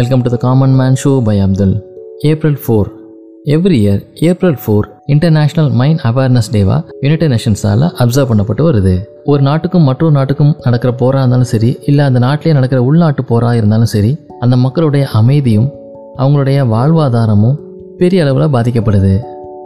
Welcome to the common man show by Abdul April four every year April four international mine awareness டேவா United நேஷன்ஸால் observe பண்ணப்பட்டு வருது. ஒரு நாட்டுக்கும் மற்றொரு நாட்டுக்கும் நடக்கிற போராக இருந்தாலும் சரி இல்லை அந்த நாட்டிலே நடக்கிற உள்நாட்டு போராக இருந்தாலும் சரி அந்த மக்களுடைய அமைதியும் அவங்களுடைய வாழ்வாதாரமும் பெரிய அளவில் பாதிக்கப்படுது.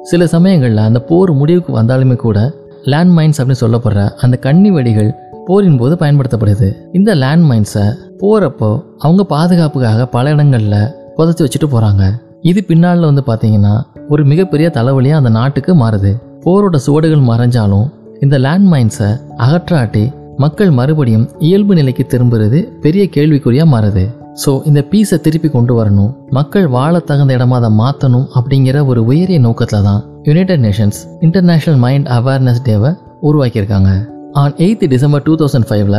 சில சமயங்களில் அந்த போர் முடிவுக்கு வந்தாலுமே கூட லேண்ட் மைன்ஸ் அப்படின்னு சொல்லப்படுற அந்த கன்னி வெடிகள் போரின் போது பயன்படுத்தப்படுது. இந்த லேண்ட் மைன்ஸை போகிறப்போ அவங்க பாதுகாப்புக்காக பல இடங்களில் புதைச்சி வச்சுட்டு போகிறாங்க இது பின்னால் வந்து பார்த்தீங்கன்னா ஒரு மிகப்பெரிய தலைவலியாக அந்த நாட்டுக்கு மாறுது. போரோட சுவடுகள் மறைஞ்சாலும் இந்த லேண்ட் மைன்ஸை அகற்றாட்டி மக்கள் மறுபடியும் இயல்பு நிலைக்கு திரும்புறது பெரிய கேள்விக்குறியாக மாறுது. ஸோ இந்த பீஸை திருப்பி கொண்டு வரணும் மக்கள் வாழ தகுந்த இடமா அதை மாற்றணும் அப்படிங்கிற ஒரு உயரிய நோக்கத்தில் தான் United Nations international mine awareness டேவை உருவாக்கியிருக்காங்க. On eighth December two thousand ஃபைவ்ல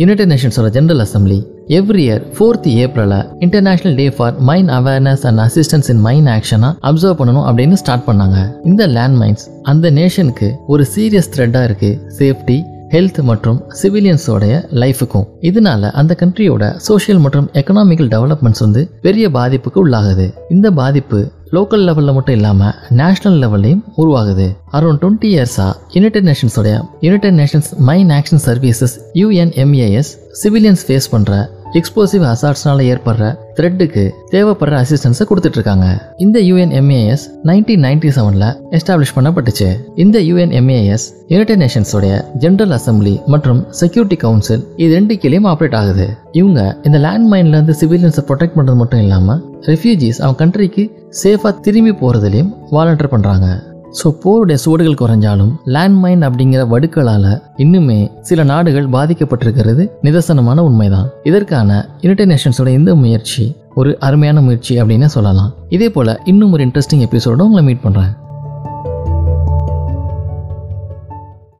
United நேஷன்ஸோட general assembly every year fourth ஏப்ரலில் international day for mine awareness and assistance in mine ஆக்ஷனாக observe பண்ணணும் அப்படின்னு ஸ்டார்ட் பண்ணாங்க. இந்த லேண்ட் மைன்ஸ் அந்த நேஷனுக்கு ஒரு சீரியஸ் த்ரெட்டாக இருக்குது சேஃப்டி ஹெல்த் மற்றும் சிவிலியன்ஸோடைய லைஃபுக்கும் இதனால அந்த கண்ட்ரியோட சோஷியல் மற்றும் எக்கனாமிக்கல் டெவலப்மெண்ட்ஸ் வந்து பெரிய பாதிப்புக்கு உள்ளாகுது. இந்த பாதிப்பு லோக்கல் லெவலில் மட்டும் இல்லாமல் நேஷனல் லெவல்லையும் உருவாகுது. அரௌண்ட் டுவெண்ட்டி இயர்ஸாக United நேஷன்ஸோடைய United Nations mine action services UNMAS civilians face பண்ணுற எக்ஸ்ப்ளோசிவ் ஹசார்ட்ஸ்னால ஏற்படுற த்ரெட்டுக்கு தேவைப்படுற அசிஸ்டன்ஸை கொடுத்துட்டு இருக்காங்க இந்த யூஎன்எம்ஏஎஸ் நைன்டீன் நைன்டி செவனில் எஸ்டாப்ளிஷ் பண்ணப்பட்டுச்சு. இந்த யூஎன்எம்ஏஎஸ் யுனைடெட் நேஷன்ஸோடைய ஜெனரல் அசம்பிளி மற்றும் செக்யூரிட்டி கவுன்சில் இது ரெண்டு கீழேயும் ஆப்ரேட் ஆகுது. இவங்க இந்த லேண்ட் மைன்ல இருந்து சிவிலியன்ஸை ப்ரொடெக்ட் பண்ணுறது மட்டும் இல்லாமல் ரெஃப்யூஜிஸ் அவங்க கண்ட்ரிக்கு சேஃபாக திரும்பி போகிறதுலையும் வாலண்டியர் பண்ணுறாங்க ஸோ போருடைய சுவடுகள் குறைஞ்சாலும் லேண்ட்மைன் அப்படிங்கிற வடுக்களால் இன்னுமே சில நாடுகள் பாதிக்கப்பட்டிருக்கிறது நிதர்சனமான உண்மைதான். இதற்கான யுனைடெட் நேஷன்ஸோட இந்த முயற்சி ஒரு அருமையான முயற்சி அப்படின்னு சொல்லலாம். இதே போல் இன்னும் ஒரு இன்ட்ரெஸ்டிங் எபிசோட உங்களை மீட் பண்ணுறேன்